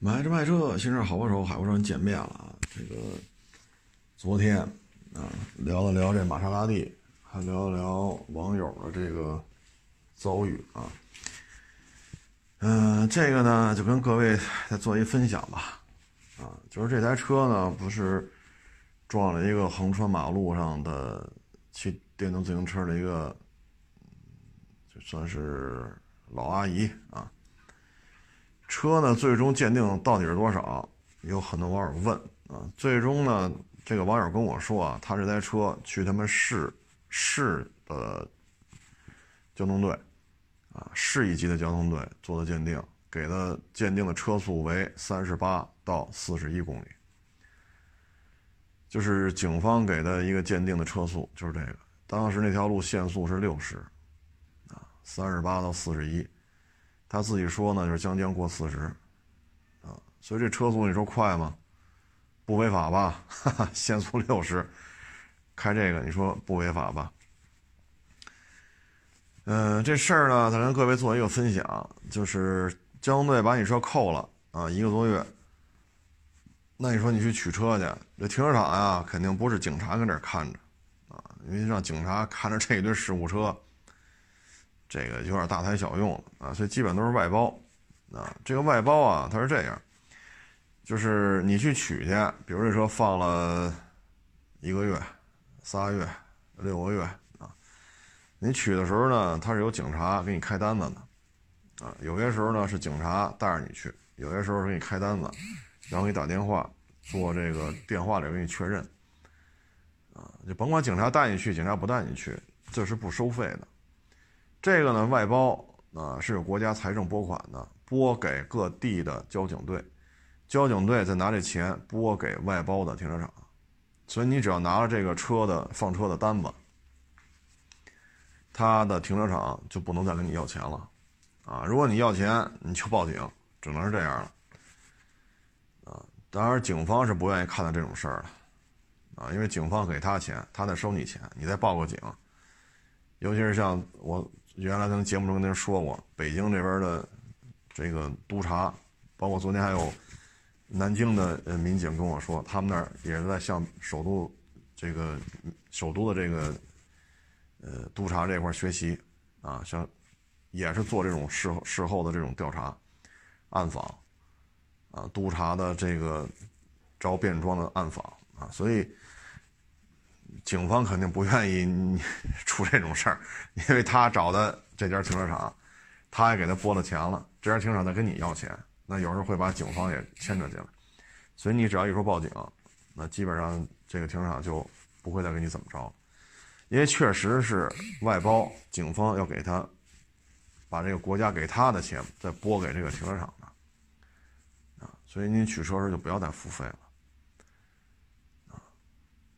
买车卖车，新车好帮手，海阔车见面了啊！这个昨天啊，聊了聊这玛莎拉蒂，还聊了聊网友的这个遭遇啊。嗯，这个呢，就跟各位再做一分享吧。啊，就是这台车呢，不是撞了一个横穿马路上的骑电动自行车的一个，就算是老阿姨啊。车呢，最终鉴定到底是多少？有很多网友问啊。最终呢，这个网友跟我说啊，他这台车去他们市市的交通队啊，市一级的交通队做的鉴定，给的鉴定的车速为三十八到四十一公里，就是警方给的一个鉴定的车速，就是这个。当时那条路限速是六十啊，三十八到四十一。他自己说呢，就是将将过四十，啊，所以这车速你说快吗？不违法吧？哈哈，限速六十，开这个你说不违法吧？嗯，这事儿呢，咱跟各位做一个分享，就是交通队把你车扣了啊，一个多月，那你说你去取车去，这停车场呀，肯定不是警察跟这看着，啊，因为让警察看着这一堆事故车。这个有点大材小用了啊，所以基本都是外包，啊，这个外包啊，它是这样，就是你去取去，比如这车放了一个月、仨月、六个月啊，你取的时候呢，他是有警察给你开单子的，啊，有些时候呢是警察带着你去，有些时候给你开单子，然后给你打电话做这个电话里给你确认，啊，就甭管警察带你去，警察不带你去，这是不收费的。这个呢，外包啊是有国家财政拨款的，拨给各地的交警队，交警队再拿这钱拨给外包的停车场，所以你只要拿了这个车的放车的单子，他的停车场就不能再跟你要钱了，啊，如果你要钱，你就报警，只能是这样了，啊，当然警方是不愿意看到这种事儿的，啊，因为警方给他钱，他再收你钱，你再报个警，尤其是像我。原来咱节目中跟您说过，北京这边的这个督察，包括昨天还有南京的呃民警跟我说，他们那儿也是在向首都这个首都的这个呃督察这块学习啊，像也是做这种事后事后的这种调查、暗访啊，督察的这个着便装的暗访啊，所以。警方肯定不愿意出这种事儿，因为他找的这家停车场，他也给他拨了钱了，这家停车场再跟你要钱，那有时候会把警方也牵扯进来，所以你只要一说报警，那基本上这个停车场就不会再给你怎么着，因为确实是外包，警方要给他把这个国家给他的钱再拨给这个停车场的，啊，所以你取车时就不要再付费了。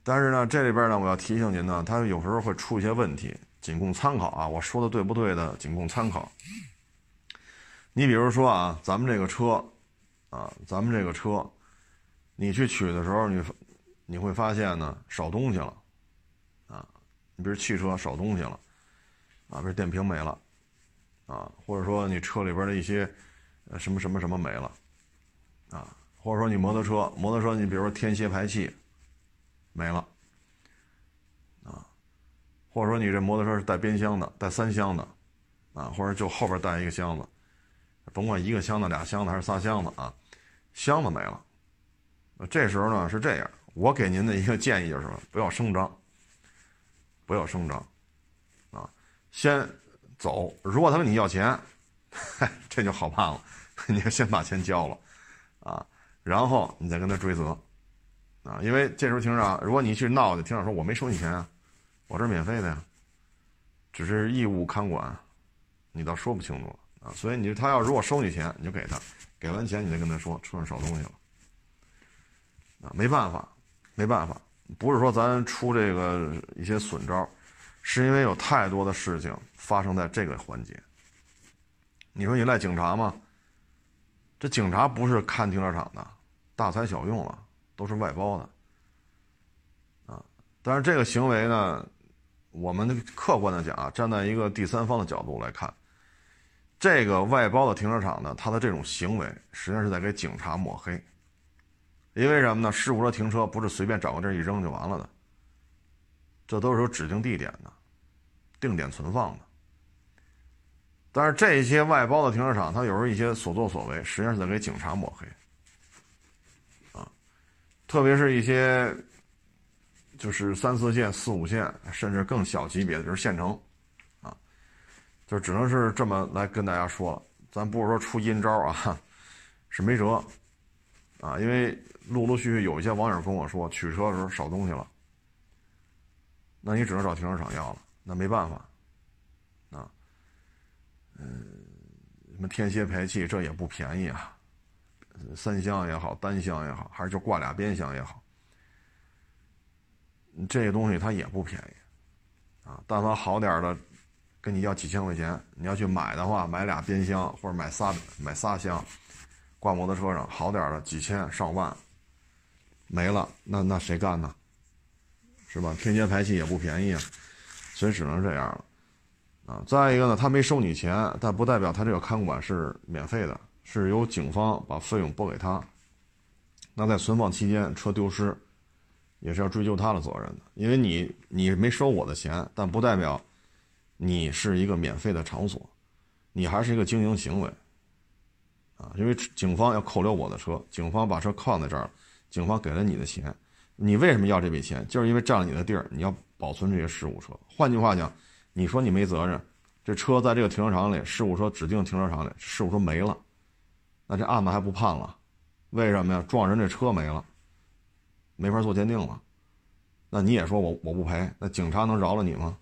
但是呢，这里边呢，我要提醒您呢，它有时候会出一些问题，仅供参考啊。我说的对不对的，仅供参考。你比如说啊，咱们这个车，啊，咱们这个车，你去取的时候，你你会发现呢，少东西了，啊，你比如汽车少东西了，啊，比如电瓶没了，啊，或者说你车里边的一些，什么什么什么没了，啊，或者说你摩托车，摩托车你比如说天蝎排气。没了，啊，或者说你这摩托车是带边箱的，带三箱的，啊，或者就后边带一个箱子，甭管一个箱子、俩箱子还是仨箱子啊，箱子没了，这时候呢是这样，我给您的一个建议就是什么？不要声张，不要声张，啊，先走。如果他问你要钱，这就好办了，你就先把钱交了，啊，然后你再跟他追责。啊，因为这时候停车场，如果你去闹去，停车场说我没收你钱啊，我这是免费的呀，只是义务看管，你倒说不清楚啊。所以你他要如果收你钱，你就给他，给完钱你再跟他说车上少东西了，啊，没办法，没办法，不是说咱出这个一些损招，是因为有太多的事情发生在这个环节。你说你赖警察吗？这警察不是看停车场的，大材小用了。都是外包的，啊，但是这个行为呢，我们客观的讲啊，站在一个第三方的角度来看，这个外包的停车场呢，它的这种行为实际上是在给警察抹黑。因为什么呢？事故车停车不是随便找个地儿一扔就完了的，这都是有指定地点的，定点存放的。但是这些外包的停车场，它有时候一些所作所为，实际上是在给警察抹黑。特别是一些就是三四线、四五线，甚至更小级别的，就是县城。啊就只能是这么来跟大家说了，咱不是说出阴招啊，是没辙，啊，因为陆陆续续有一些网友跟我说取车的时候少东西了，那你只能找停车场要了，那没办法，啊，嗯，什么天蝎排气这也不便宜啊，三厢也好，单厢也好，还是就挂俩边箱也好，这个东西它也不便宜，啊，但凡好点的。跟你要几千块钱，你要去买的话，买俩边箱或者买仨买仨箱，挂摩托车上好点的几千上万，没了那那谁干呢？是吧？天阶排气也不便宜啊，所以只能这样了啊。再一个呢，他没收你钱，但不代表他这个看管是免费的，是由警方把费用拨给他。那在存放期间车丢失，也是要追究他的责任的，因为你你没收我的钱，但不代表。你是一个免费的场所，你还是一个经营行为，啊，因为警方要扣留我的车，警方把车放在这儿了，警方给了你的钱，你为什么要这笔钱？就是因为占了你的地儿，你要保存这些事故车。换句话讲，你说你没责任，这车在这个停车场里，事故车指定停车场里，事故车没了，那这案子还不判了？为什么呀？撞人这车没了，没法做鉴定了，那你也说我我不赔，那警察能饶了你吗？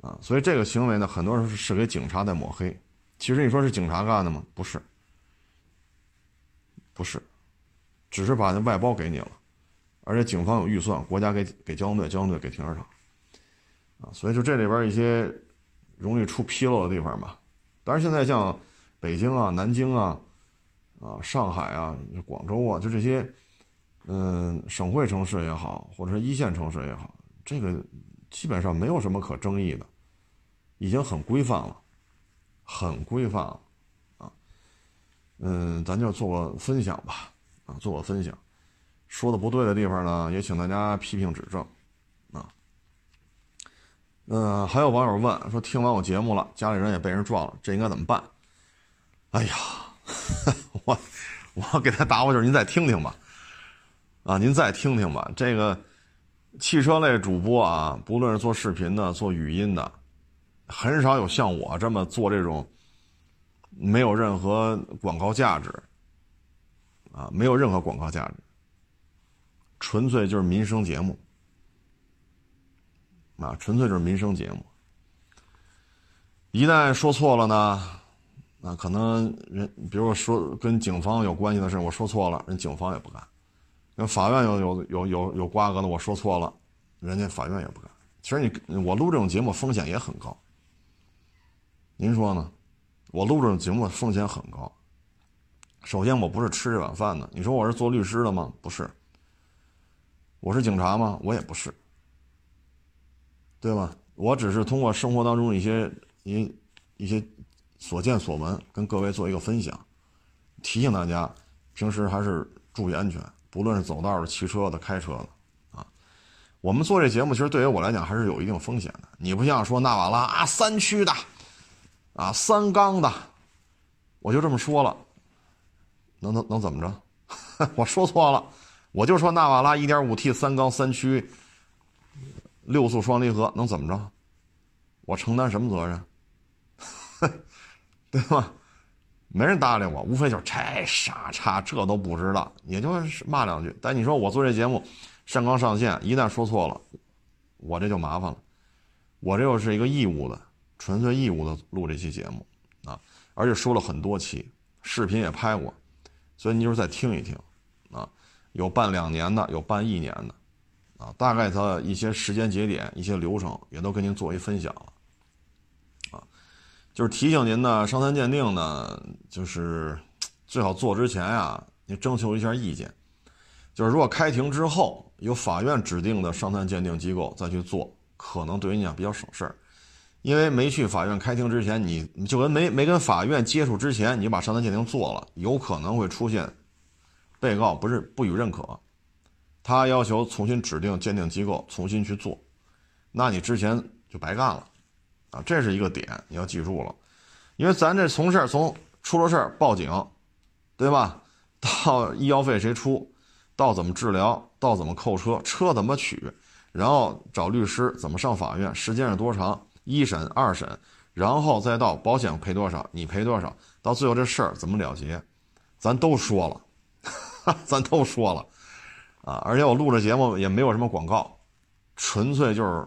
啊，所以这个行为呢，很多人是给警察在抹黑。其实你说是警察干的吗？不是，不是，只是把那外包给你了，而且警方有预算，国家给给交通队，交通队给停车场。啊，所以就这里边一些容易出纰漏的地方吧。但是，现在像北京啊、南京啊、啊上海啊、广州啊，就这些，嗯，省会城市也好，或者是一线城市也好，这个。基本上没有什么可争议的，已经很规范了，很规范了，啊，嗯，咱就做个分享吧，啊，做个分享，说的不对的地方呢，也请大家批评指正，啊，嗯，还有网友问说，听完我节目了，家里人也被人撞了，这应该怎么办？哎呀，我我给他打过去您再听听吧，啊，您再听听吧，这个。汽车类主播啊，不论是做视频的、做语音的，很少有像我这么做这种没有任何广告价值啊，没有任何广告价值，纯粹就是民生节目啊，纯粹就是民生节目。一旦说错了呢，那可能人，比如说跟警方有关系的事，我说错了，人警方也不干。跟法院有有有有有瓜葛的，我说错了，人家法院也不干。其实你我录这种节目风险也很高，您说呢？我录这种节目风险很高。首先我不是吃这碗饭的，你说我是做律师的吗？不是。我是警察吗？我也不是，对吧？我只是通过生活当中一些一一些所见所闻，跟各位做一个分享，提醒大家平时还是注意安全。不论是走道的、骑车的、开车的，啊，我们做这节目，其实对于我来讲还是有一定风险的。你不像说纳瓦拉啊，三驱的，啊，三缸的，我就这么说了，能能能怎么着？我说错了，我就说纳瓦拉 1.5T 三缸三驱，六速双离合，能怎么着？我承担什么责任？对吧？没人搭理我，无非就是这傻叉，这都不知道，也就是骂两句。但你说我做这节目，上纲上线，一旦说错了，我这就麻烦了。我这又是一个义务的，纯粹义务的录这期节目啊，而且说了很多期，视频也拍过，所以你就是再听一听啊，有办两年的，有办一年的，啊，大概它一些时间节点、一些流程也都跟您做一分享了。就是提醒您呢，伤残鉴定呢，就是最好做之前呀，您征求一下意见。就是如果开庭之后由法院指定的伤残鉴定机构再去做，可能对于你讲比较省事儿。因为没去法院开庭之前，你就跟没没跟法院接触之前，你就把伤残鉴定做了，有可能会出现被告不是不予认可，他要求重新指定鉴定机构重新去做，那你之前就白干了啊，这是一个点你要记住了，因为咱这从事从出了事儿报警，对吧？到医药费谁出？到怎么治疗？到怎么扣车？车怎么取？然后找律师怎么上法院？时间是多长？一审、二审，然后再到保险赔多少？你赔多少？到最后这事儿怎么了结？咱都说了，咱都说了，啊！而且我录这节目也没有什么广告，纯粹就是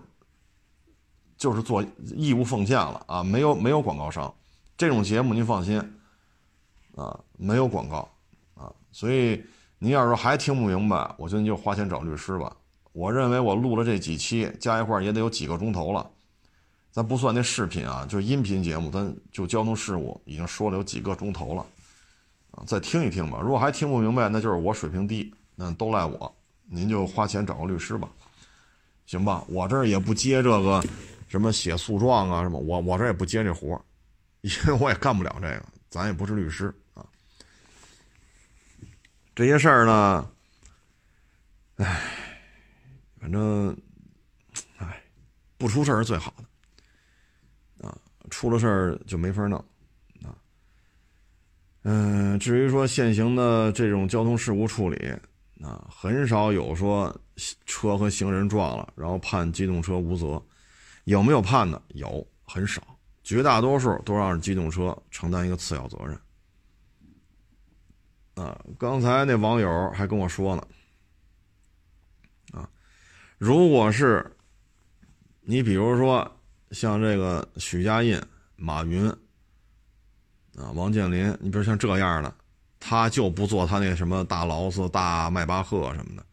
就是做义务奉献了啊！没有没有广告商，这种节目您放心，啊，没有广告，啊，所以您要是还听不明白，我觉得你就花钱找律师吧。我认为我录了这几期加一块也得有几个钟头了。咱不算那视频啊，就音频节目，咱就交通事故已经说了有几个钟头了，啊，再听一听吧。如果还听不明白，那就是我水平低，那都赖我。您就花钱找个律师吧，行吧？我这儿也不接这个什么写诉状啊什么，我我这也不接这活因为我也干不了这个，咱也不是律师啊。这些事儿呢，唉，反正，唉，不出事儿是最好的啊。出了事儿就没法弄，啊，嗯，至于说现行的这种交通事故处理，啊，很少有说车和行人撞了，然后判机动车无责，有没有判的？有，很少，绝大多数都让机动车承担一个次要责任。啊，刚才那网友还跟我说呢，啊，如果是你比如说。像这个许家印、马云啊、王健林，你比如像这样的，他就不坐他那什么大劳斯、大迈巴赫什么的，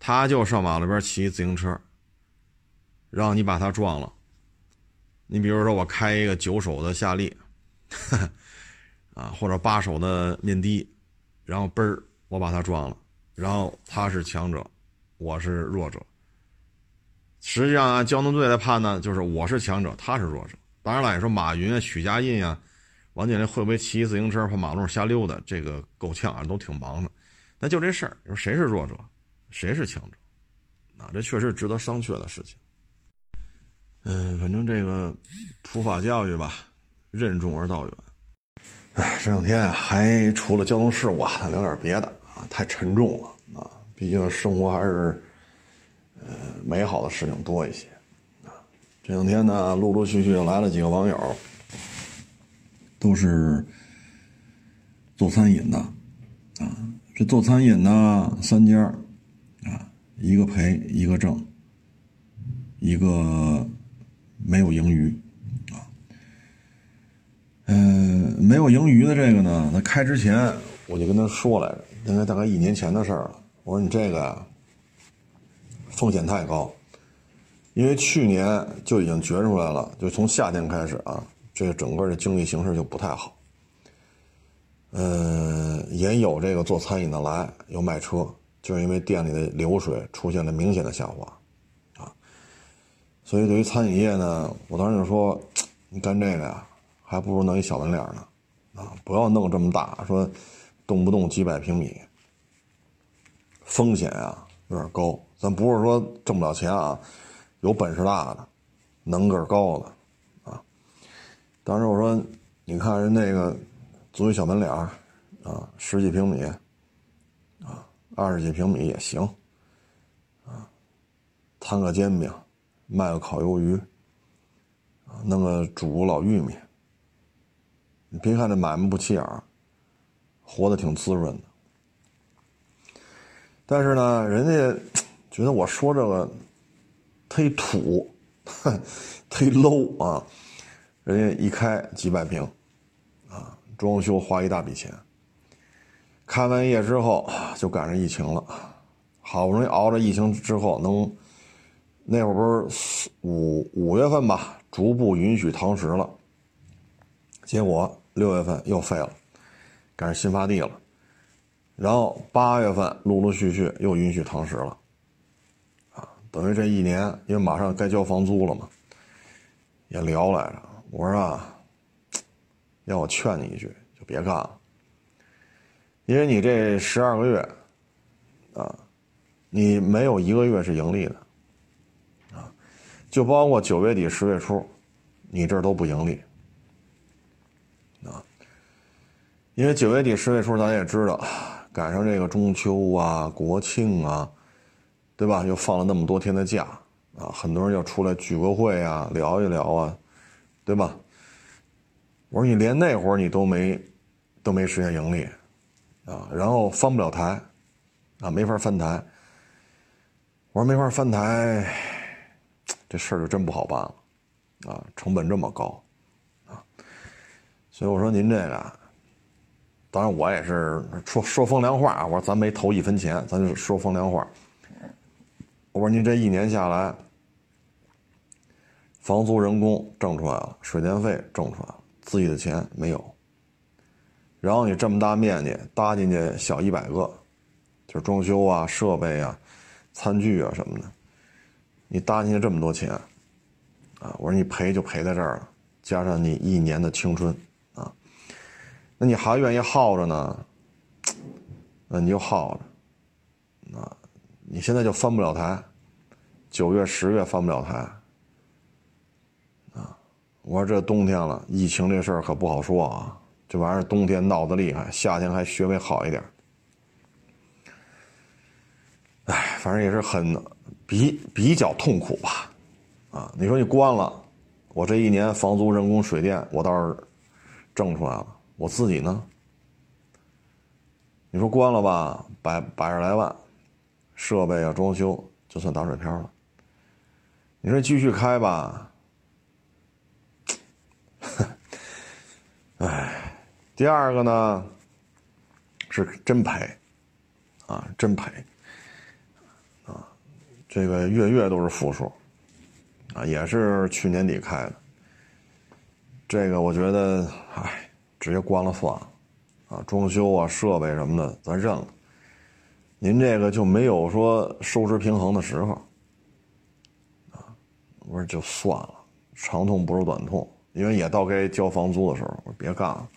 他就上马路边骑自行车，让你把他撞了。你比如说我开一个九手的夏利，啊或者八手的面的，然后嘣儿我把他撞了，然后他是强者，我是弱者。实际上，按交通队来判呢，就是我是强者，他是弱者。当然了，你说马云、许家印呀、王健林会不会骑自行车跑马路瞎溜达？这个够呛啊，都挺忙的。那就这事儿，你说谁是弱者，谁是强者？啊，这确实值得商榷的事情。嗯，反正这个普法教育吧，任重而道远。哎，这两天，还除了交通事故啊，聊点别的啊，太沉重了啊，毕竟生活还是。呃，美好的事情多一些，啊，这两天呢，陆陆续续来了几个网友，都是做餐饮的，啊，这做餐饮呢三家，啊，一个赔，一个挣，一个没有盈余，啊，嗯，没有盈余的这个呢，那开之前我就跟他说来着，应该大概一年前的事儿了，我说你这个呀。风险太高，因为去年就已经觉出来了，就从夏天开始啊，这个整个的经济形势就不太好。嗯，也有这个做餐饮的来有卖车，就是因为店里的流水出现了明显的下滑，所以对于餐饮业呢，我当时就说，你干这个呀，还不如弄一小门脸呢，啊，不要弄这么大，说动不动几百平米，风险啊有点高。咱不是说挣不了钱啊，有本事大的，能个高的，啊。当时我说，你看人那个租一小门脸，啊，十几平米，啊，二十几平米也行，啊，摊个煎饼，卖个烤鱿鱼，弄个煮老玉米。你别看这买卖不起眼儿，活得挺滋润的。但是呢，人家。觉得我说这个忒土，忒 low 啊！人家一开几百平，啊，装修花一大笔钱。开完业之后就赶上疫情了，好不容易熬着疫情之后能，那会儿不是五五月份吧，逐步允许堂食了。结果六月份又废了，赶上新发地了，然后八月份陆陆续续又允许堂食了。啊等于这一年，因为马上该交房租了嘛，也聊来着。我说啊，要我劝你一句，就别干了，因为你这十二个月，啊，你没有一个月是盈利的，就包括九月底十月初，你这儿都不盈利，啊，因为九月底十月初咱也知道，赶上这个中秋啊、国庆啊，对吧？又放了那么多天的假。啊，很多人要出来聚个会啊，聊一聊啊，对吧？我说你连那会儿你都没，都没实现盈利，啊，然后翻不了台，啊，没法翻台。我说没法翻台，这事儿就真不好办了，啊，成本这么高，啊，所以我说您这个，当然我也是说说风凉话，我说咱没投一分钱，咱就说风凉话。我说您这一年下来。房租、人工挣出来了，水电费挣出来了，自己的钱没有。然后你这么大面积搭进去小一百个，就是装修啊、设备啊、餐具啊什么的，你搭进去这么多钱，啊，我说你赔就赔在这儿了，加上你一年的青春，啊，那你还愿意耗着呢？那你就耗着，啊，你现在就翻不了台，九月、十月翻不了台。啊我说这冬天了，疫情这事儿可不好说啊。这玩意儿冬天闹得厉害，夏天还稍微好一点。哎，反正也是很比比较痛苦吧。啊，你说你关了，我这一年房租、人工、水电，我倒是挣出来了。我自己呢？你说关了吧，百百十来万，设备啊、装修就算打水漂了。你说继续开吧？哎，第二个呢，是真赔，啊，真赔，这个月月都是负数，啊，也是去年底开的，这个我觉得，哎，直接关了算了，啊，装修啊、设备什么的咱认了，您这个就没有说收支平衡的时候，啊，我说就算了，长痛不如短痛。因为也到该交房租的时候，我说别干了，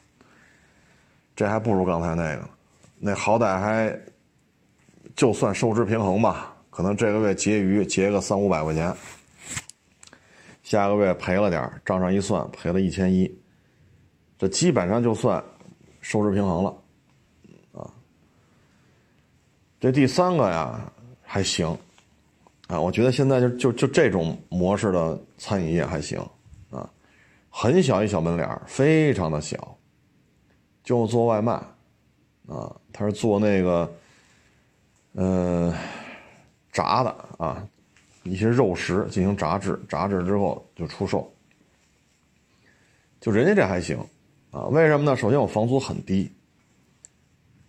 这还不如刚才那个，那好歹还就算收支平衡吧，可能这个月结余结个三五百块钱，下个月赔了点账上一算赔了一千一，这基本上就算收支平衡了，啊，这第三个呀还行，啊，我觉得现在就就就这种模式的餐饮业还行啊。很小一小门脸非常的小，就做外卖，啊，他是做那个，呃，炸的啊，一些肉食进行炸制，炸制之后就出售。就人家这还行，啊，为什么呢？首先我房租很低，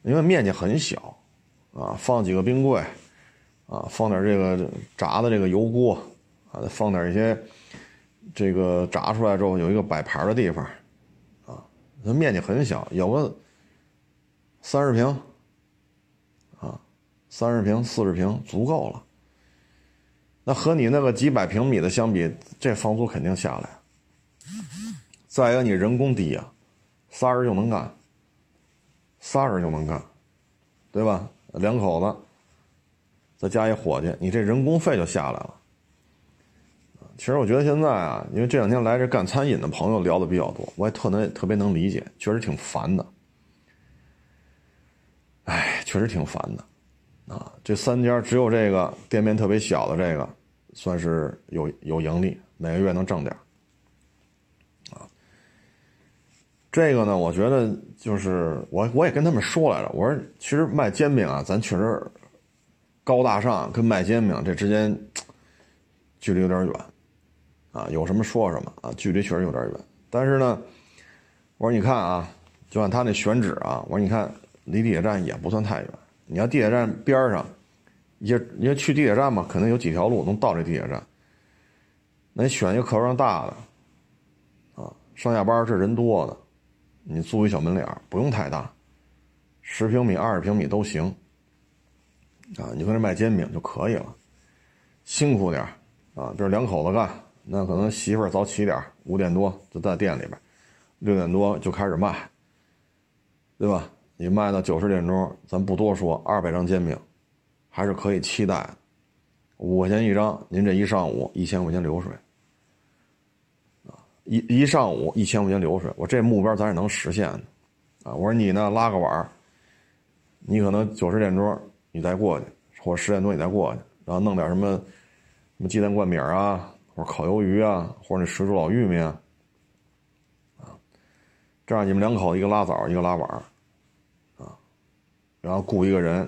因为面积很小，啊，放几个冰柜，啊，放点这个炸的这个油锅，啊，放点一些。这个炸出来之后有一个摆盘的地方，啊，它面积很小，有个三十平，三十平、四十平足够了。那和你那个几百平米的相比，这房租肯定下来。再一个，你人工低呀，仨人就能干，仨人就能干，对吧？两口子再加一伙计，你这人工费就下来了。其实我觉得现在啊，因为这两天来这干餐饮的朋友聊的比较多，我也特能特别能理解，确实挺烦的。哎，确实挺烦的，啊，这三家只有这个店面特别小的这个，算是有有盈利，每个月能挣点啊。这个呢，我觉得就是我我也跟他们说来着，我说其实卖煎饼啊，咱确实高大上，跟卖煎饼这之间距离有点远。啊，有什么说什么啊，距离确实有点远。但是呢，我说你看啊，就按他那选址啊，我说你看离地铁站也不算太远。你要地铁站边上，也你要去地铁站嘛，可能有几条路能到这地铁站。那你选一个客流量大的，啊，上下班这人多的，你租一小门脸不用太大，十平米、二十平米都行。啊，你搁这卖煎饼就可以了，辛苦点啊，这是两口子干。那可能媳妇儿早起点五点多就在店里边，六点多就开始卖，对吧？你卖到九十点钟，咱不多说，二百张煎饼，还是可以期待。五块钱一张，您这一上午一千块钱流水，啊，一一上午一千块钱流水，我这目标咱是能实现的，啊，我说你呢拉个碗你可能九十点钟你再过去，或者十点多你再过去，然后弄点什么什么鸡蛋灌饼啊，或者烤鱿鱼啊，或者那水煮老玉米啊，啊，这样你们两口子一个拉枣，一个拉碗，然后雇一个人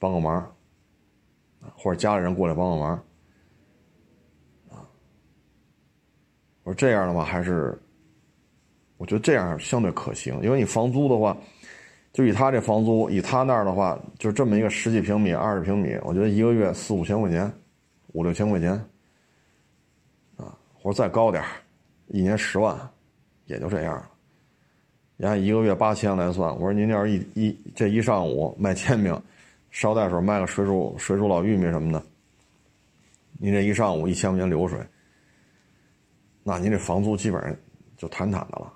帮个忙。或者家里人过来帮个忙，我说这样的话还是，我觉得这样相对可行，因为你房租的话，就以他这房租，以他那儿的话，就这么一个十几平米、二十平米，我觉得一个月四五千块钱，五六千块钱，啊，或者再高点一年十万，也就这样了。你按一个月八千来算，我说您要是一一这一上午卖煎饼。捎带手卖个水煮水煮老玉米什么的，您这一上午一千块钱流水，那您这房租基本上就坦坦的了，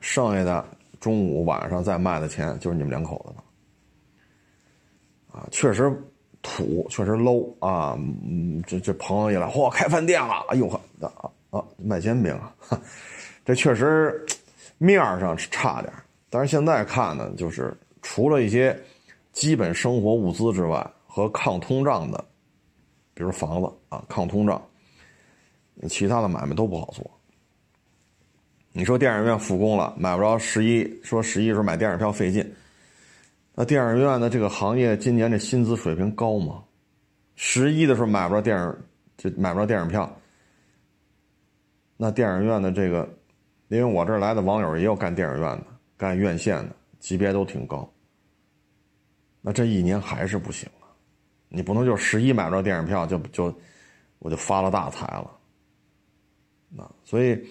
剩下的中午晚上再卖的钱就是你们两口子的，啊，确实土，确实 low 啊，这这朋友一来，嚯，开饭店了，哎呦呵，啊啊，卖煎饼啊，这确实面上差点，但是现在看呢，就是除了一些。基本生活物资之外，和抗通胀的，比如房子啊，抗通胀，其他的买卖都不好做。你说电影院复工了，买不着十一，说十一的时候买电影票费劲。那电影院的这个行业今年这薪资水平高吗？十一的时候买不着电影，就买不着电影票。那电影院的这个，因为我这儿来的网友也有干电影院的，干院线的，级别都挺高。那这一年还是不行啊！你不能就十一买不着电影票就就我就发了大财了。那所以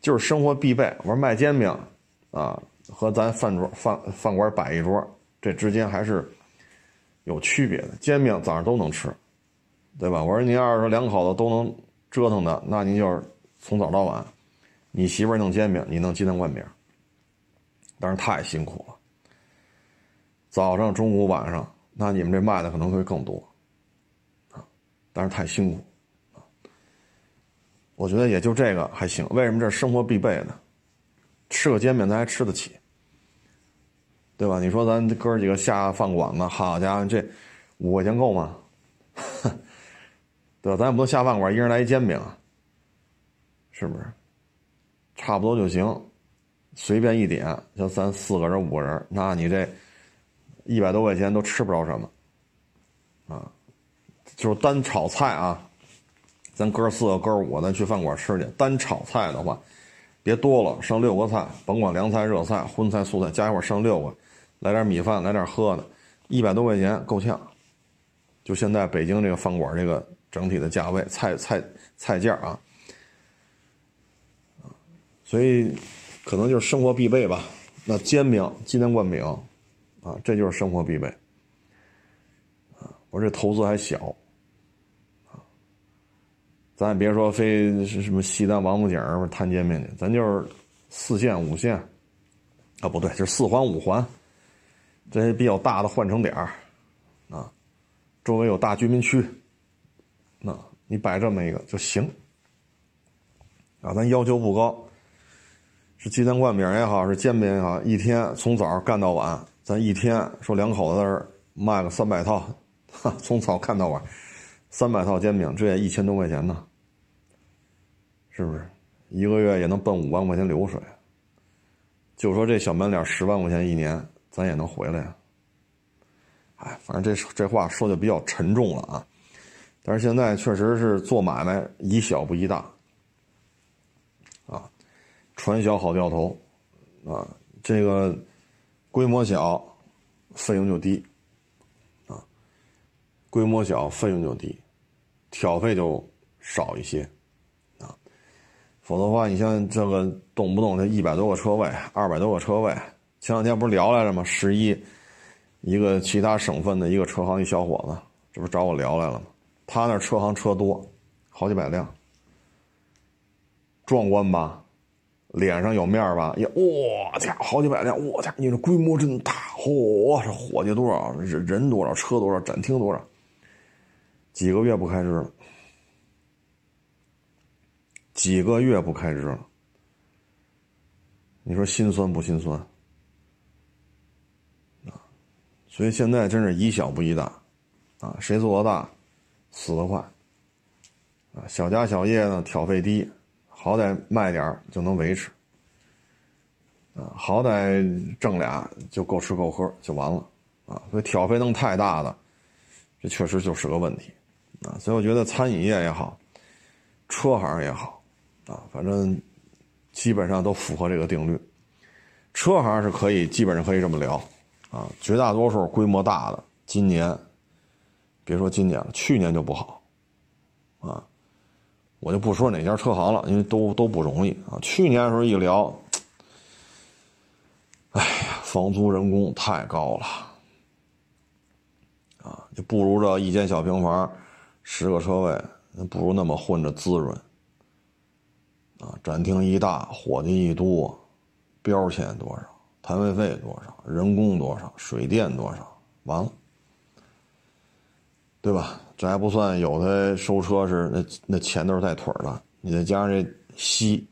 就是生活必备。我说卖煎饼啊，和咱饭桌饭饭馆摆一桌，这之间还是有区别的。煎饼早上都能吃，对吧？我说您要是说两口子都能折腾的，那您就是从早到晚，你媳妇弄煎饼，你弄鸡蛋灌饼，但是太辛苦了。早上、中午、晚上，那你们这卖的可能会更多，啊，但是太辛苦，啊，我觉得也就这个还行。为什么这是生活必备呢？吃个煎饼咱还吃得起，对吧？你说咱哥几个下饭馆子，好家伙，这五块钱够吗？对吧？咱也不能下饭馆，一人来一煎饼，是不是？差不多就行，随便一点，像咱四个人、五个人，那你这。一百多块钱都吃不着什么，啊，就是单炒菜啊，咱哥四个哥五，咱去饭馆吃去。单炒菜的话，别多了，剩六个菜，甭管凉菜、热菜、荤菜、素菜，加一块剩六个，来点米饭，来点喝的，一百多块钱够呛。就现在北京这个饭馆这个整体的价位，菜菜菜价啊，所以可能就是生活必备吧。那煎饼、鸡蛋灌饼。啊，这就是生活必备。啊，我这投资还小，啊，咱也别说非是什么西单王府井儿摊煎饼去，咱就是四线五线，啊，不对，就是四环五环，这些比较大的换乘点儿，啊，周围有大居民区，那你摆这么一个就行，啊，咱要求不高，是鸡蛋灌饼也好，是煎饼也好，一天从早干到晚。咱一天说两口子卖个三百套，从早干到晚，三百套煎饼，这也一千多块钱呢，是不是？一个月也能奔五万块钱流水。就说这小门脸十万块钱一年，咱也能回来呀。哎，反正这这话说的比较沉重了啊。但是现在确实是做买卖以小不宜大，船小好掉头，啊，这个。规模小，费用就低，啊，规模小，费用就低，挑费就少一些，啊，否则的话，你像这个动不动这一百多个车位，二百多个车位，前两天不是聊来了吗？十一，一个其他省份的一个车行一小伙子，这不找我聊来了吗？他那车行车多，好几百辆，壮观吧？脸上有面吧？也哇家好几百辆，我家你这规模真大！嚯，这伙计多少？人人多少？车多少？展厅多少？几个月不开支了，几个月不开支了，你说心酸不心酸？啊，所以现在真是以小不宜大，啊，谁做的大，死得快。啊，小家小业呢，挑费低，好歹卖点就能维持。啊，好歹挣俩就够吃够喝就完了。啊，所以挑费弄太大的，这确实就是个问题。啊，所以我觉得餐饮业也好，车行也好，啊，反正基本上都符合这个定律。车行是可以基本上可以这么聊，啊，绝大多数规模大的，今年别说今年了，去年就不好，啊，我就不说哪家车行了，因为都都不容易啊。去年的时候一聊，哎呀，房租人工太高了，啊，就不如这一间小平房。十个车位，不如那么混着滋润。啊，展厅一大，伙计一多，标钱多少，摊位费多少，人工多少，水电多少，完了，对吧？这还不算，有的收车是那那钱都是带腿的，你再加上这息，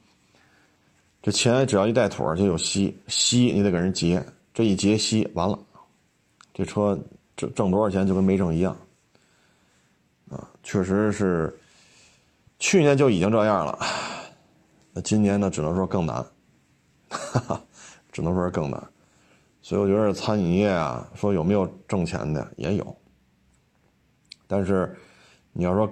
这钱只要一带腿就有息，息你得给人结，这一结息完了，这车挣挣多少钱就跟没挣一样。啊，确实是，去年就已经这样了，那今年呢，只能说更难，哈哈，只能说是更难，所以我觉得餐饮业啊，说有没有挣钱的也有，但是你要说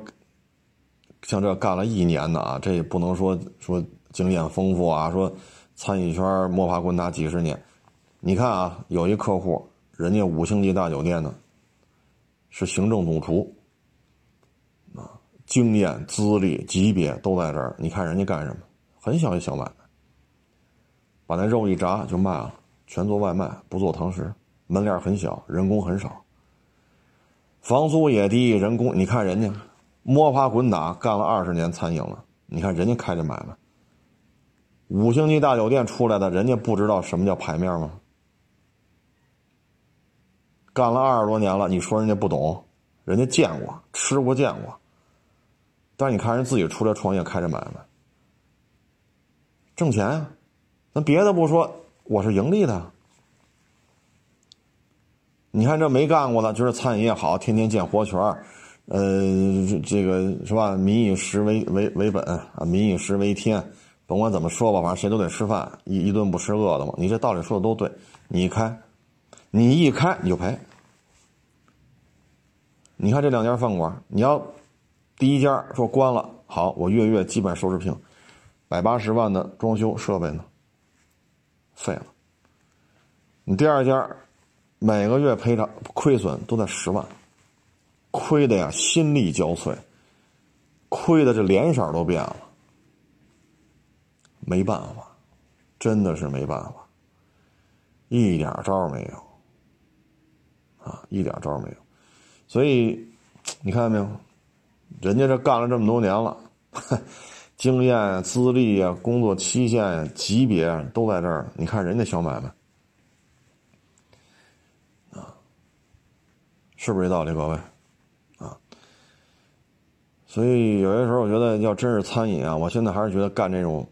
像这干了一年的啊，这也不能说说经验丰富啊，说餐饮圈摸爬滚打几十年，你看啊，有一客户，人家五星级大酒店呢，是行政总厨。啊经验、资历、级别都在这儿。你看人家干什么？很小一小买卖，把那肉一炸就卖了，全做外卖，不做堂食，门脸很小，人工很少，房租也低，人工你看人家摸爬滚打干了二十年餐饮了，你看人家开这买卖，五星级大酒店出来的，人家不知道什么叫牌面吗？干了二十多年了，你说人家不懂？人家见过，吃过，见过。但是你看人自己出来创业开这买卖，挣钱呀，那别的不说，我是盈利的。你看这没干过的，觉得餐饮业好，天天见活泉呃，这个是吧？民以食为为为本啊，民以食为天，甭管怎么说吧，反正谁都得吃饭，一一顿不吃饿的嘛。你这道理说的都对，你开，你一开你就赔。你看这两家饭馆，你要。第一家说关了，好，我月月基本收视平，百八十万的装修设备呢，废了。你第二家，每个月赔偿亏损都在十万，亏的呀心力交瘁，亏的这脸色都变了，没办法，真的是没办法，一点招没有，啊，一点招没有，所以你看见没有？人家这干了这么多年了，经验、资历啊、工作期限、级别都在这儿。你看人家小买卖，是不是这道理，各位？啊，所以有些时候我觉得，要真是餐饮啊，我现在还是觉得干这种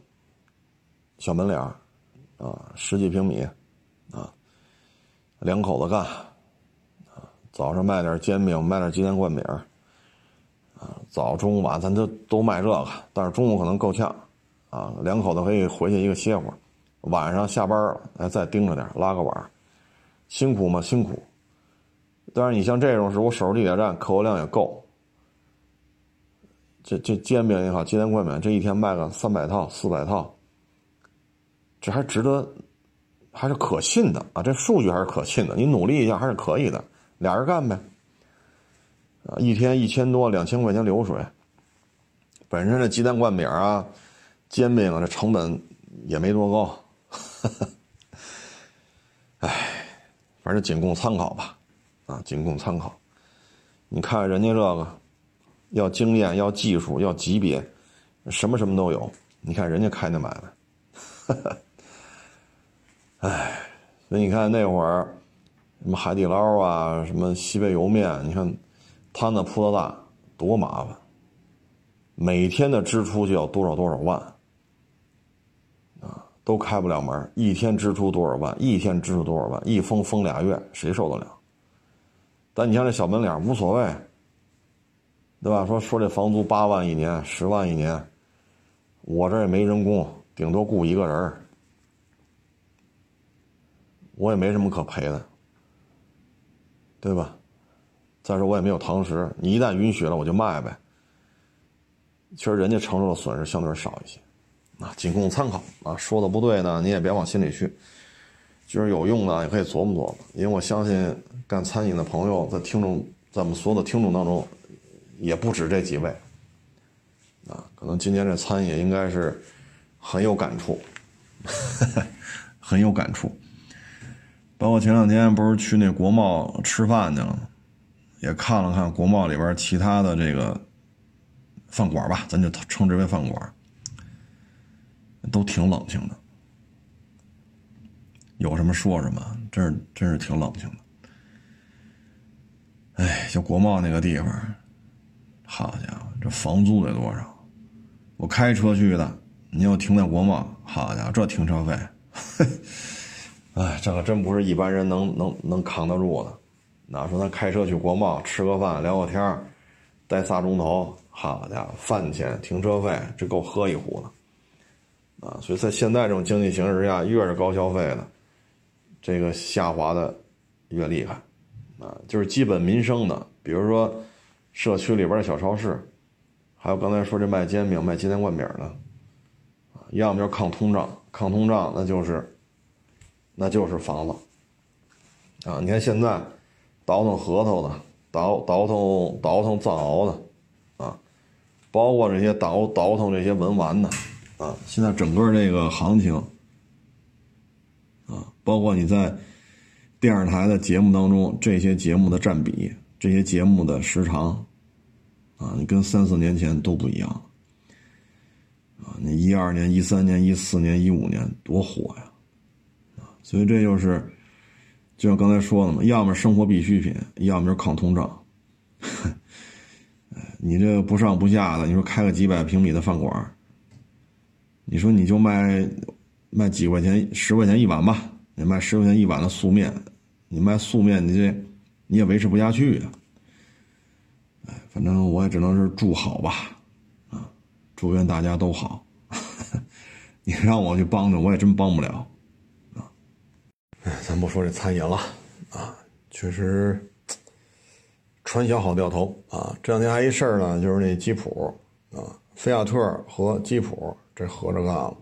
小门脸啊，十几平米，啊，两口子干，啊，早上卖点煎饼，卖点鸡蛋灌饼。啊，早中晚咱都都卖这个，但是中午可能够呛，啊，两口子可以回去一个歇会儿，晚上下班了，哎，再盯着点拉个碗，辛苦吗？辛苦。但是你像这种是我守着地铁站，客流量也够。这这煎饼也好，鸡蛋灌饼，这一天卖个三百套、四百套，这还值得，还是可信的啊！这数据还是可信的，你努力一下还是可以的，俩人干呗。啊，一天一千多、两千块钱流水。本身这鸡蛋灌饼啊、煎饼啊，这成本也没多高。哎，反正仅供参考吧，啊，仅供参考。你看人家这个，要经验、要技术、要级别，什么什么都有，你看人家开那买卖，哎，所以你看那会儿什么海底捞啊，什么西北莜面，你看摊子铺的大多麻烦，每天的支出就要多少多少万啊。都开不了门，一天支出多少万？一天支出多少万？一封封俩月，谁受得了？但你像这小门脸无所谓，对吧？说说这房租八万一年，十万一年，我这也没人工，顶多雇一个人我也没什么可赔的，对吧？再说我也没有堂食，你一旦允许了，我就卖呗。其实人家承受的损失相对少一些。啊，仅供参考啊！说的不对呢，你也别往心里去。就是有用的，也可以琢磨琢磨。因为我相信干餐饮的朋友，在听众，在我们所有的听众当中，也不止这几位。啊，可能今年这餐饮应该是很有感触，很有感触。包括前两天不是去那国贸吃饭去了？也看了看国贸里边其他的这个饭馆吧，咱就称之为饭馆。都挺冷清的，有什么说什么，真是真是挺冷清的。哎，就国贸那个地方，好家伙，这房租得多少？我开车去的，你要停在国贸，好家伙，这停车费，哎，这可真不是一般人能能能扛得住的。哪说咱开车去国贸吃个饭聊个天待仨钟头，好家伙，饭钱停车费，这够喝一壶的。啊，所以在现在这种经济形势下，越是高消费的，这个下滑的越厉害，啊，就是基本民生的，比如说社区里边的小超市，还有刚才说这卖煎饼、卖鸡蛋灌饼的，啊，要么就是抗通胀，抗通胀那就是，那就是房子，啊，你看现在倒腾核桃的，倒倒腾倒腾藏獒的，啊，包括这些倒倒腾这些文玩的。啊，现在整个这个行情，包括你在电视台的节目当中，这些节目的占比，这些节目的时长，啊，你跟三四年前都不一样，啊，你一二年、一三年、一四年、一五年多火呀，啊，所以这就是，就像刚才说的嘛，要么生活必需品，要么就是抗通胀，你这不上不下的，你说开个几百平米的饭馆。你说你就卖卖几块钱十块钱一碗吧，你卖十块钱一碗的素面，你卖素面你这你也维持不下去呀。哎，反正我也只能是祝好吧，啊，祝愿大家都好。你让我去帮着，我也真帮不了，啊。哎，咱不说这餐饮了，啊，确实传销好掉头啊。这两天还一事儿呢，就是那吉普啊，菲亚特和吉普。这合着干了，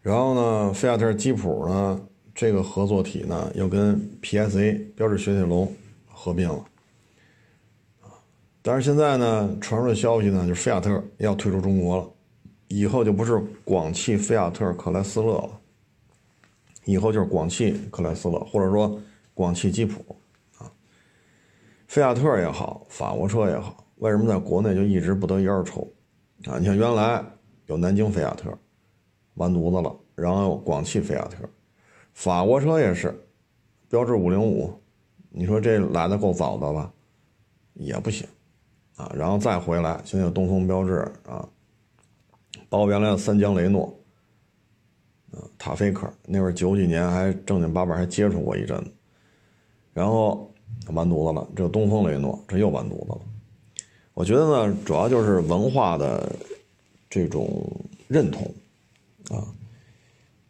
然后呢，菲亚特吉普呢，这个合作体呢，又跟 PSA 标致雪铁龙合并了，但是现在呢，传出的消息呢，就是菲亚特要退出中国了，以后就不是广汽菲亚特克莱斯勒了，以后就是广汽克莱斯勒，或者说广汽吉普啊，菲亚特也好，法国车也好，为什么在国内就一直不得一而抽啊？你像原来。有南京菲亚特，完犊子了。然后有广汽菲亚特，法国车也是，标致五零五，你说这来的够早的吧？也不行，啊，然后再回来，现在有东风标致啊，包括原来的三江雷诺，啊，塔菲克，那会儿九几年还正经八百还接触过一阵子，然后完犊子了，这东风雷诺这又完犊子了。我觉得呢，主要就是文化的。这种认同，啊，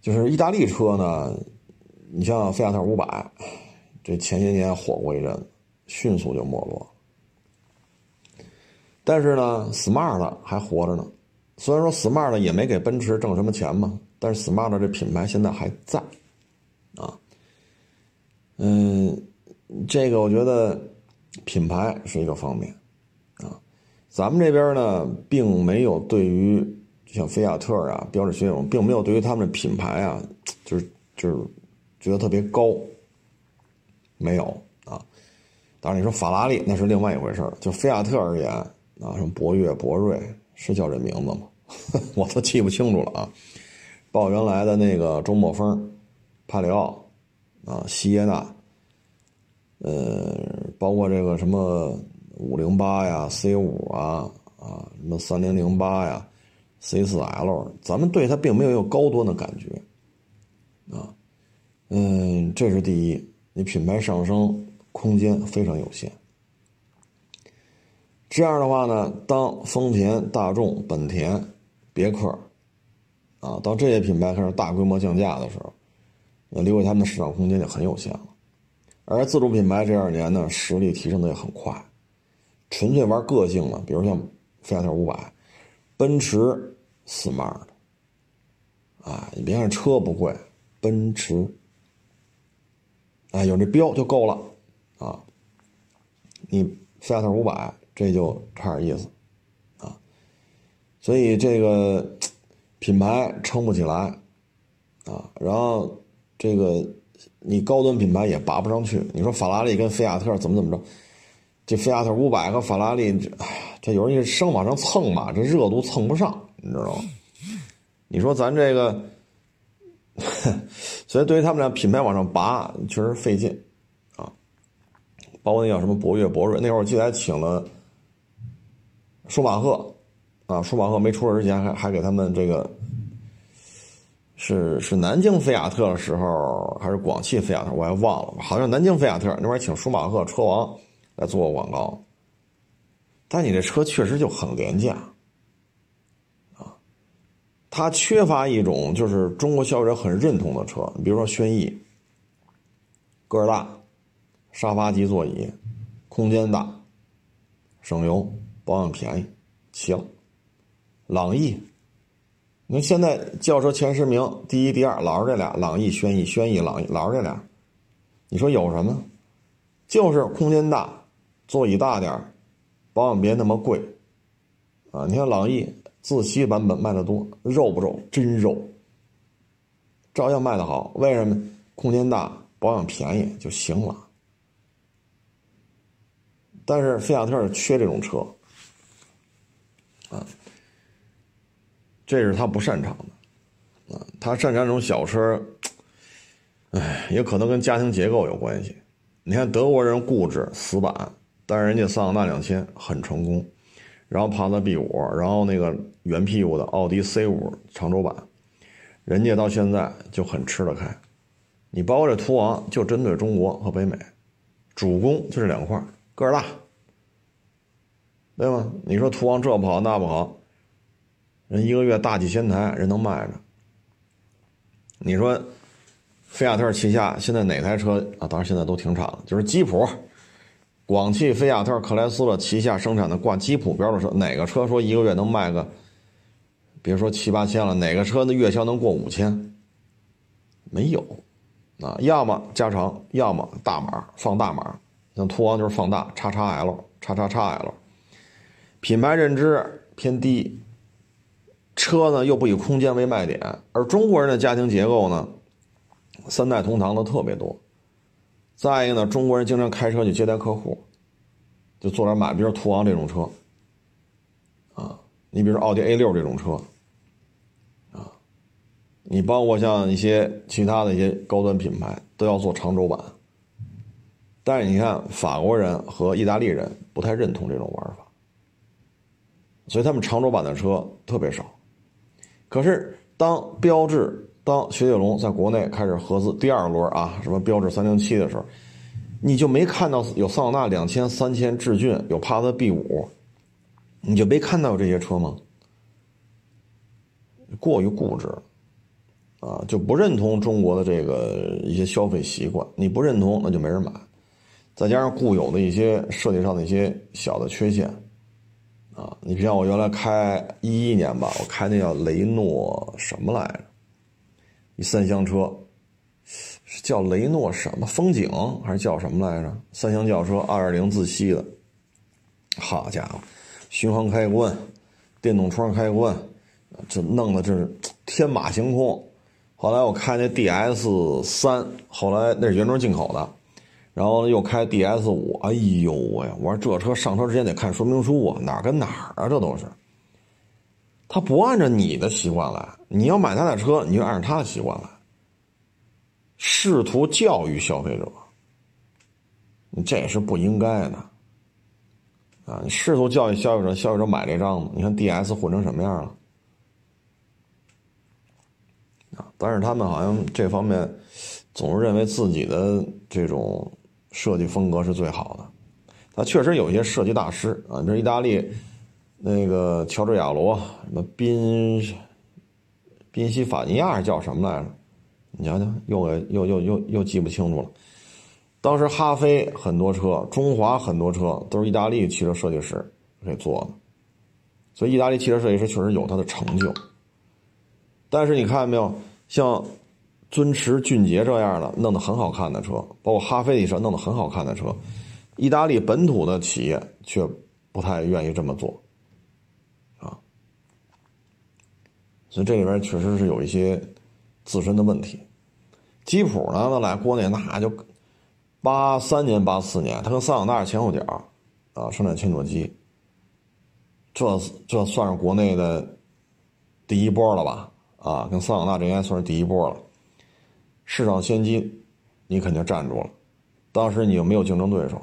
就是意大利车呢，你像菲亚特五百，这前些年火过一阵，迅速就没落。但是呢，smart 还活着呢。虽然说 smart 也没给奔驰挣什么钱嘛，但是 smart 这品牌现在还在，啊，嗯，这个我觉得品牌是一个方面啊。咱们这边呢，并没有对于像菲亚特啊、标致雪铁龙，并没有对于他们的品牌啊，就是就是觉得特别高，没有啊。当然你说法拉利那是另外一回事，就菲亚特而言啊，什么博越、博瑞是叫这名字吗？我都记不清楚了啊。报原来的那个周末风、帕里奥啊、西耶纳，呃，包括这个什么五零八呀、C 五啊啊，什么三零零八呀、C 四 L，咱们对它并没有有高端的感觉啊。嗯，这是第一，你品牌上升空间非常有限。这样的话呢，当丰田、大众、本田、别克，啊，当这些品牌开始大规模降价的时候，留给他们的市场空间就很有限了。而自主品牌这二年呢，实力提升的也很快，纯粹玩个性的，比如像菲亚特五百、奔驰 smart，啊，你别看车不贵，奔驰，哎，有这标就够了，啊，你菲亚特五百。这就差点意思，啊，所以这个品牌撑不起来，啊，然后这个你高端品牌也拔不上去。你说法拉利跟菲亚特怎么怎么着？这菲亚特五百和法拉利，哎呀，这有人生往上蹭嘛，这热度蹭不上，你知道吗？你说咱这个，所以对于他们俩品牌往上拔确实费劲，啊，包括那叫什么博越、博瑞，那会儿我记得还请了。舒马赫，啊，舒马赫没出事之前还还给他们这个，是是南京菲亚特的时候，还是广汽菲亚特，我还忘了，好像南京菲亚特那边请舒马赫车王来做广告，但你这车确实就很廉价，它缺乏一种就是中国消费者很认同的车，比如说轩逸，个儿大，沙发级座椅，空间大，省油。保养便宜，齐了。朗逸，你看现在轿车前十名，第一、第二老是这俩，朗逸、轩逸、轩逸、朗逸，老是这俩。你说有什么？就是空间大，座椅大点保养别那么贵。啊，你看朗逸自吸版本卖的多，肉不肉？真肉。照样卖的好，为什么？空间大，保养便宜就行了。但是菲亚特缺这种车。啊，这是他不擅长的，啊，他擅长这种小车，哎，也可能跟家庭结构有关系。你看德国人固执死板，但是人家桑塔纳两千很成功，然后帕萨 B 五，然后那个圆屁股的奥迪 C 五长轴版，人家到现在就很吃得开。你包括这途昂，就针对中国和北美，主攻就这两块，个儿大。对吗？你说途昂这不好那不好，人一个月大几千台，人能卖着。你说，菲亚特旗下现在哪台车啊？当然现在都停产了，就是吉普、广汽菲亚特克莱斯勒旗下生产的挂吉普标的车，哪个车说一个月能卖个，别说七八千了，哪个车的月销能过五千？没有，啊，要么加长，要么大码放大码，像途昂就是放大，叉叉 L，叉叉叉 L。品牌认知偏低，车呢又不以空间为卖点，而中国人的家庭结构呢，三代同堂的特别多。再一个呢，中国人经常开车去接待客户，就坐那买，比如途昂这种车，啊，你比如说奥迪 A 六这种车，啊，你包括像一些其他的一些高端品牌都要做长轴版，但是你看法国人和意大利人不太认同这种玩法。所以他们长轴版的车特别少，可是当标志、当雪铁龙在国内开始合资第二轮啊，什么标致三零七的时候，你就没看到有桑塔纳两千、三千、致俊，有帕萨特 B 五，你就没看到这些车吗？过于固执，啊，就不认同中国的这个一些消费习惯，你不认同那就没人买，再加上固有的一些设计上的一些小的缺陷。啊，你像我原来开一一年吧，我开那叫雷诺什么来着？一三厢车，是叫雷诺什么风景还是叫什么来着？三厢轿车，二点零自吸的。好家伙，循环开关，电动窗开关，这弄的这是天马行空。后来我开那 DS 三，后来那是原装进口的。然后又开 DS 五，哎呦喂！我说这车上车之前得看说明书啊，哪跟哪儿啊？这都是。他不按照你的习惯来，你要买他的车，你就按照他的习惯来，试图教育消费者，你这也是不应该的。啊，你试图教育消费者，消费者买这张吗？你看 DS 混成什么样了？啊，但是他们好像这方面总是认为自己的这种设计风格是最好的。他确实有一些设计大师啊，你这意大利那个乔治亚罗什么宾宾夕法尼亚叫什么来着？你瞧瞧，又给又又又又记不清楚了。当时哈飞很多车，中华很多车都是意大利汽车设计师给做的，所以意大利汽车设计师确实有他的成就。但是你看见没有，像尊驰、俊杰这样的弄得很好看的车，包括哈飞的车弄得很好看的车，意大利本土的企业却不太愿意这么做，所以这里边确实是有一些自身的问题。吉普呢，那来国内那就。八三年、八四年，他跟桑塔纳前后脚，啊，生产切诺基，这这算是国内的第一波了吧？啊，跟桑塔纳这应该算是第一波了。市场先机，你肯定站住了。当时你又没有竞争对手，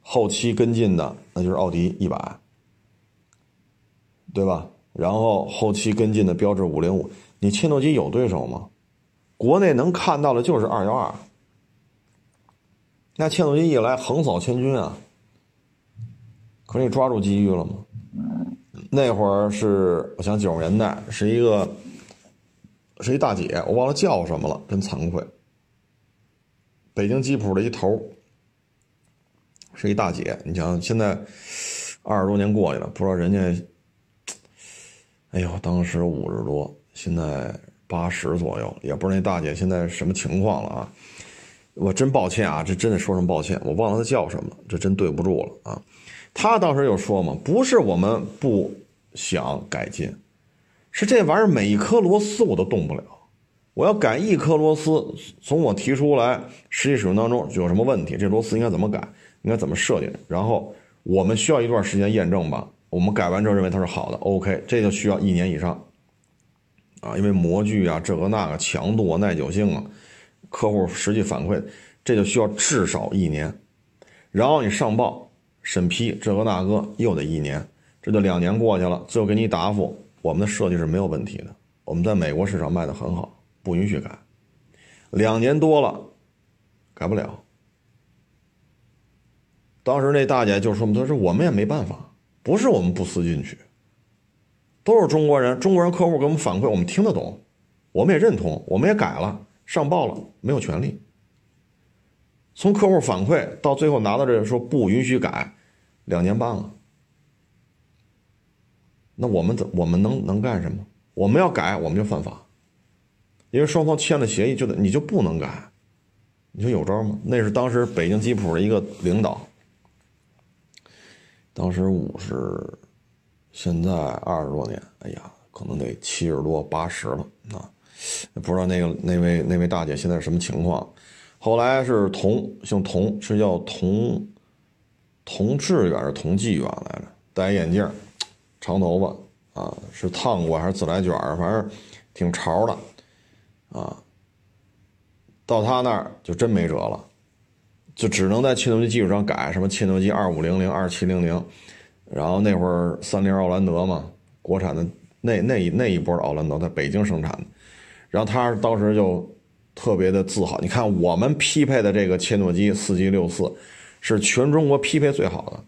后期跟进的那就是奥迪一百，对吧？然后后期跟进的标致五零五，你切诺基有对手吗？国内能看到的就是二幺二。那切诺基一来横扫千军啊！可是你抓住机遇了吗？那会儿是我想九十年代是一个是一大姐，我忘了叫什么了，真惭愧。北京吉普的一头是一大姐，你想现在二十多年过去了，不知道人家，哎呦，当时五十多，现在八十左右，也不知道那大姐现在什么情况了啊。我真抱歉啊，这真的说声抱歉，我忘了她叫什么，这真对不住了啊。他当时就说嘛，不是我们不想改进，是这玩意儿每一颗螺丝我都动不了，我要改一颗螺丝，从我提出来实际使用当中有什么问题，这螺丝应该怎么改，应该怎么设计，然后我们需要一段时间验证吧。我们改完之后认为它是好的，OK，这就需要一年以上啊，因为模具啊，这个那个强度啊，耐久性啊。客户实际反馈，这就需要至少一年，然后你上报审批这个那个又得一年，这就两年过去了，最后给你答复，我们的设计是没有问题的，我们在美国市场卖的很好，不允许改。两年多了，改不了。当时那大姐就说：“她说我们也没办法，不是我们不思进取，都是中国人，中国人客户给我们反馈，我们听得懂，我们也认同，我们也改了。”上报了没有权利，从客户反馈到最后拿到这说不允许改，两年半了。那我们怎我们能能干什么？我们要改我们就犯法，因为双方签了协议就得你就不能改，你说有招吗？那是当时北京吉普的一个领导，当时五十，现在二十多年，哎呀，可能得七十多八十了啊。不知道那个那位那位大姐现在是什么情况？后来是童，姓童，是叫童童志远是童继远来着，戴眼镜，长头发啊，是烫过还是自来卷儿反正挺潮的啊。到他那儿就真没辙了，就只能在切诺基基础上改，什么切诺基二五零零、二七零零，然后那会儿三菱奥兰德嘛，国产的那那那一波奥兰德在北京生产的。然后他当时就特别的自豪，你看我们匹配的这个切诺基四 G 六四，是全中国匹配最好的。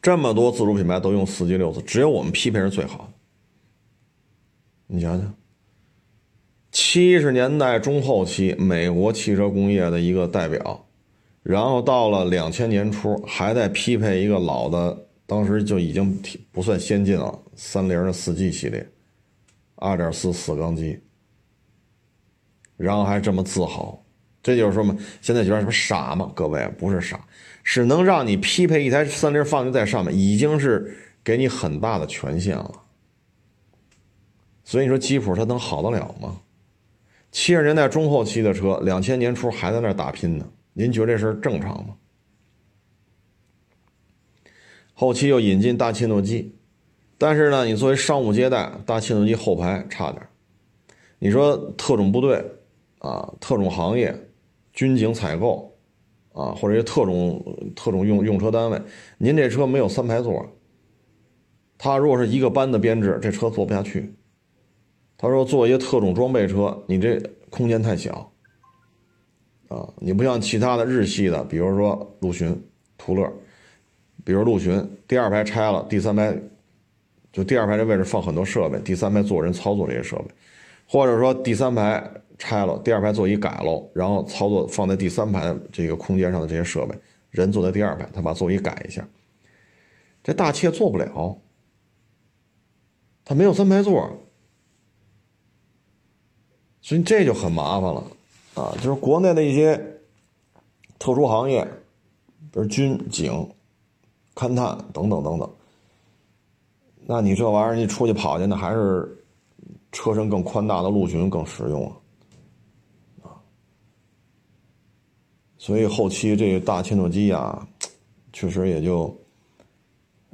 这么多自主品牌都用四 G 六四，只有我们匹配是最好。你想想，七十年代中后期美国汽车工业的一个代表，然后到了两千年初还在匹配一个老的，当时就已经不算先进了，三菱的四 G 系列。二点四四缸机，然后还这么自豪，这就是说嘛，现在觉得什么傻吗？各位不是傻，是能让你匹配一台三菱放在上面，已经是给你很大的权限了。所以你说吉普它能好得了吗？七十年代中后期的车，两千年初还在那打拼呢，您觉得这事正常吗？后期又引进大切诺基。但是呢，你作为商务接待，大切诺基后排差点。你说特种部队啊，特种行业，军警采购啊，或者一些特种特种用用车单位，您这车没有三排座，他如果是一个班的编制，这车坐不下去。他说做一些特种装备车，你这空间太小。啊，你不像其他的日系的，比如说陆巡、途乐，比如陆巡，第二排拆了，第三排就第二排这位置放很多设备，第三排坐人操作这些设备。或者说第三排拆了，第二排座椅改了，然后操作放在第三排这个空间上的这些设备，人坐在第二排，他把座椅改一下，这大切做不了，他没有三排座，所以这就很麻烦了啊！就是国内的一些特殊行业，比如军警、勘探等等等等，那你这玩意儿你出去跑去，那还是。车身更宽大的陆巡更实用啊，啊，所以后期这个大切诺基啊，确实也就，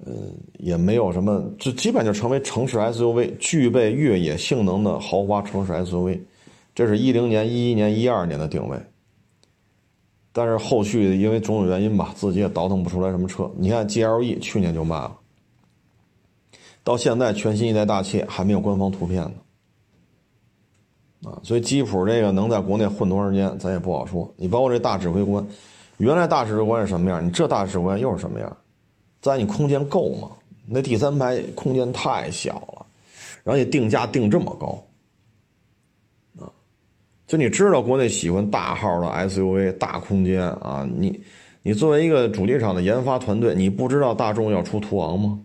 嗯，也没有什么，这基本就成为城市 SUV，具备越野性能的豪华城市 SUV，这是一零年、一一年、一二年的定位。但是后续因为种种原因吧，自己也倒腾不出来什么车。你看 GLE 去年就卖了，到现在全新一代大切还没有官方图片呢。啊，所以吉普这个能在国内混多长时间，咱也不好说。你包括这大指挥官，原来大指挥官是什么样？你这大指挥官又是什么样？在你空间够吗？那第三排空间太小了，然后你定价定这么高，就你知道国内喜欢大号的 SUV 大空间啊，你你作为一个主机厂的研发团队，你不知道大众要出途昂吗？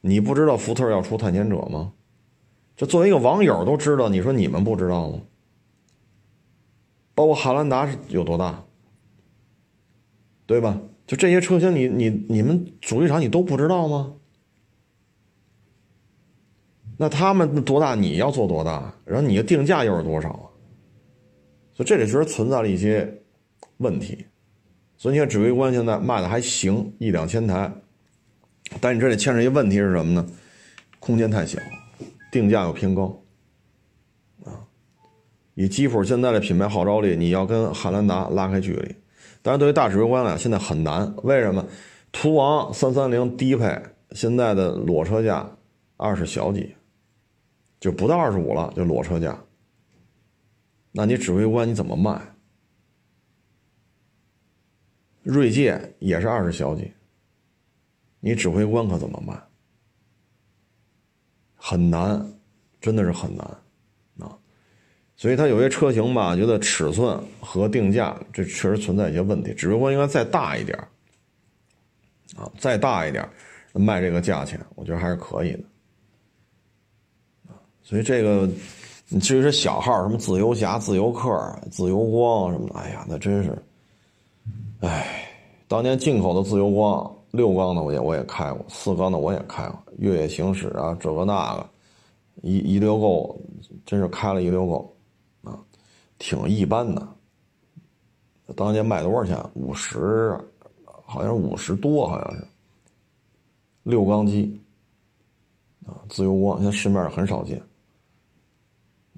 你不知道福特要出探险者吗？这作为一个网友都知道，你说你们不知道吗？包括汉兰达是有多大，对吧？就这些车型，你你你们主机厂你都不知道吗？那他们多大，你要做多大？然后你的定价又是多少？所以这里确实存在了一些问题。所以你看，指挥官现在卖的还行，一两千台，但你这里牵扯一个问题是什么呢？空间太小。定价又偏高，啊，以吉普现在的品牌号召力，你要跟汉兰达拉开距离。但是对于大指挥官来讲，现在很难。为什么？途昂三三零低配现在的裸车价二十小几，就不到二十五了，就裸车价。那你指挥官你怎么卖？锐界也是二十小几，你指挥官可怎么卖？很难，真的是很难，啊，所以它有些车型吧，觉得尺寸和定价这确实存在一些问题，指挥官应该再大一点啊，再大一点卖这个价钱，我觉得还是可以的，所以这个，你至于是小号什么自由侠、自由客、自由光什么的，哎呀，那真是，哎，当年进口的自由光。六缸的我也我也开过，四缸的我也开过，越野行驶啊，这个那个，一一溜够，真是开了一溜够，啊，挺一般的。当年卖多少钱？五十，好像五十多，好像是。六缸机，啊，自由光，现在市面上很少见。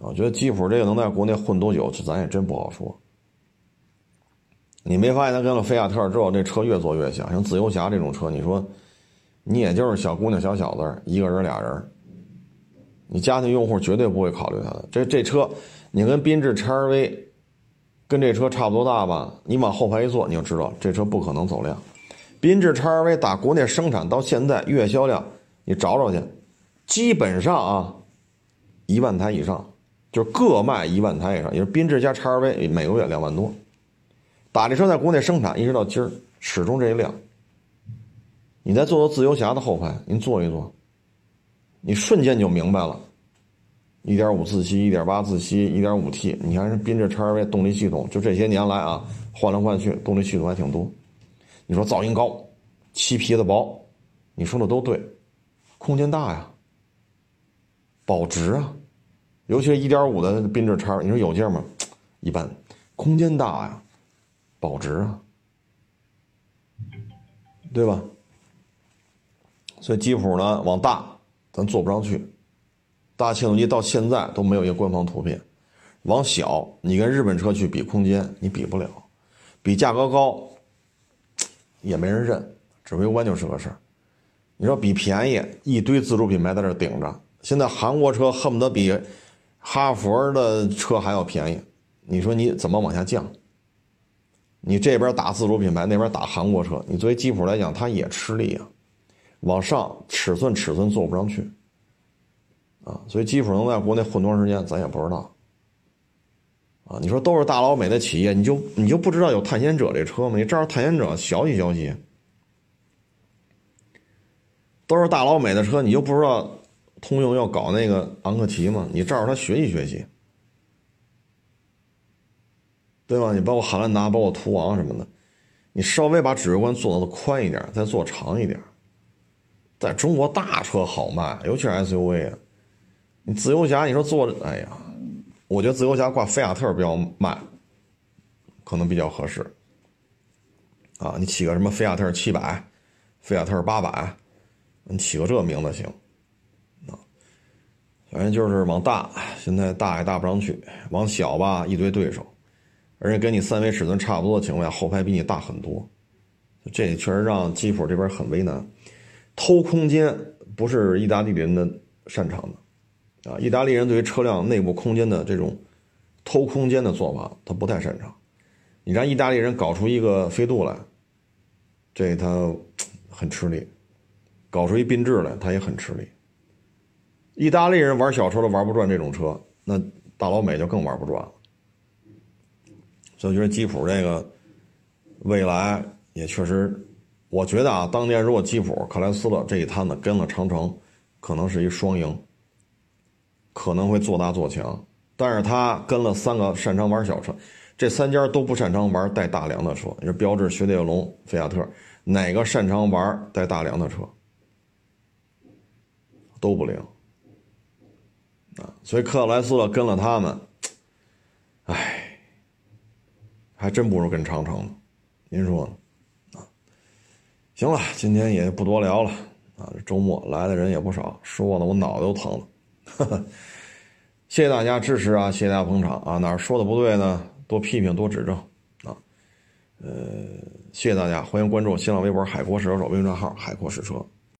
我觉得吉普这个能在国内混多久，咱也真不好说。你没发现他跟了菲亚特之后，这车越做越小，像自由侠这种车，你说，你也就是小姑娘、小小子，一个人、俩人，你家庭用户绝对不会考虑它的。这这车，你跟缤智 XRV，跟这车差不多大吧？你往后排一坐，你就知道这车不可能走量。缤智 XRV 打国内生产到现在月销量，你找找去，基本上啊，一万台以上，就各卖一万台以上，也是缤智加 XRV 每个月两万多。打这车在国内生产，一直到今儿始终这一辆。你再坐坐自由侠的后排，您坐一坐，你瞬间就明白了。一点五自吸、一点八自吸、一点五 T，你看是缤智 XRV 动力系统，就这些年来啊，换来换去，动力系统还挺多。你说噪音高，漆皮子薄，你说的都对。空间大呀，保值啊，尤其是一点五的缤智叉你说有劲吗？一般。空间大呀。保值啊，对吧？所以吉普呢，往大，咱做不上去。大切诺基到现在都没有一个官方图片。往小，你跟日本车去比空间，你比不了；比价格高，也没人认，指挥官就是个事儿。你说比便宜，一堆自主品牌在这顶着。现在韩国车恨不得比哈佛的车还要便宜，你说你怎么往下降？你这边打自主品牌，那边打韩国车，你作为吉普来讲，它也吃力啊。往上尺寸尺寸做不上去啊，所以吉普能在国内混多长时间，咱也不知道。啊，你说都是大老美的企业，你就你就不知道有探险者这车吗？你这儿探险者消息消息，都是大老美的车，你就不知道通用要搞那个昂克旗嘛？你照着他学习学习。对吧？你包括汉兰达，包括途昂什么的，你稍微把指挥官做的宽一点，再做长一点，在中国大车好卖，尤其是 SUV 啊。你自由侠，你说做，哎呀，我觉得自由侠挂菲亚特比较卖，可能比较合适。啊，你起个什么菲亚特七百，菲亚特八百，你起个这名字行。反正就是往大，现在大也大不上去；往小吧，一堆对手。而且跟你三维尺寸差不多的情况下，后排比你大很多，这也确实让吉普这边很为难。偷空间不是意大利人的擅长的，啊，意大利人对于车辆内部空间的这种偷空间的做法，他不太擅长。你让意大利人搞出一个飞度来，这他很吃力；搞出一缤智来，他也很吃力。意大利人玩小车都玩不转这种车，那大老美就更玩不转了。所以觉得吉普这个未来也确实，我觉得啊，当年如果吉普、克莱斯勒这一摊子跟了长城，可能是一双赢，可能会做大做强。但是他跟了三个擅长玩小车，这三家都不擅长玩带大梁的车。你说标致、雪铁龙、菲亚特，哪个擅长玩带大梁的车？都不灵啊！所以克莱斯勒跟了他们，唉。还真不如跟长城呢，您说呢？啊，行了，今天也不多聊了啊。这周末来的人也不少，说的我脑袋都疼了。谢谢大家支持啊，谢谢大家捧场啊。哪儿说的不对呢？多批评，多指正啊。呃，谢谢大家，欢迎关注新浪微博“海阔试车手”微信账号“海阔试车”。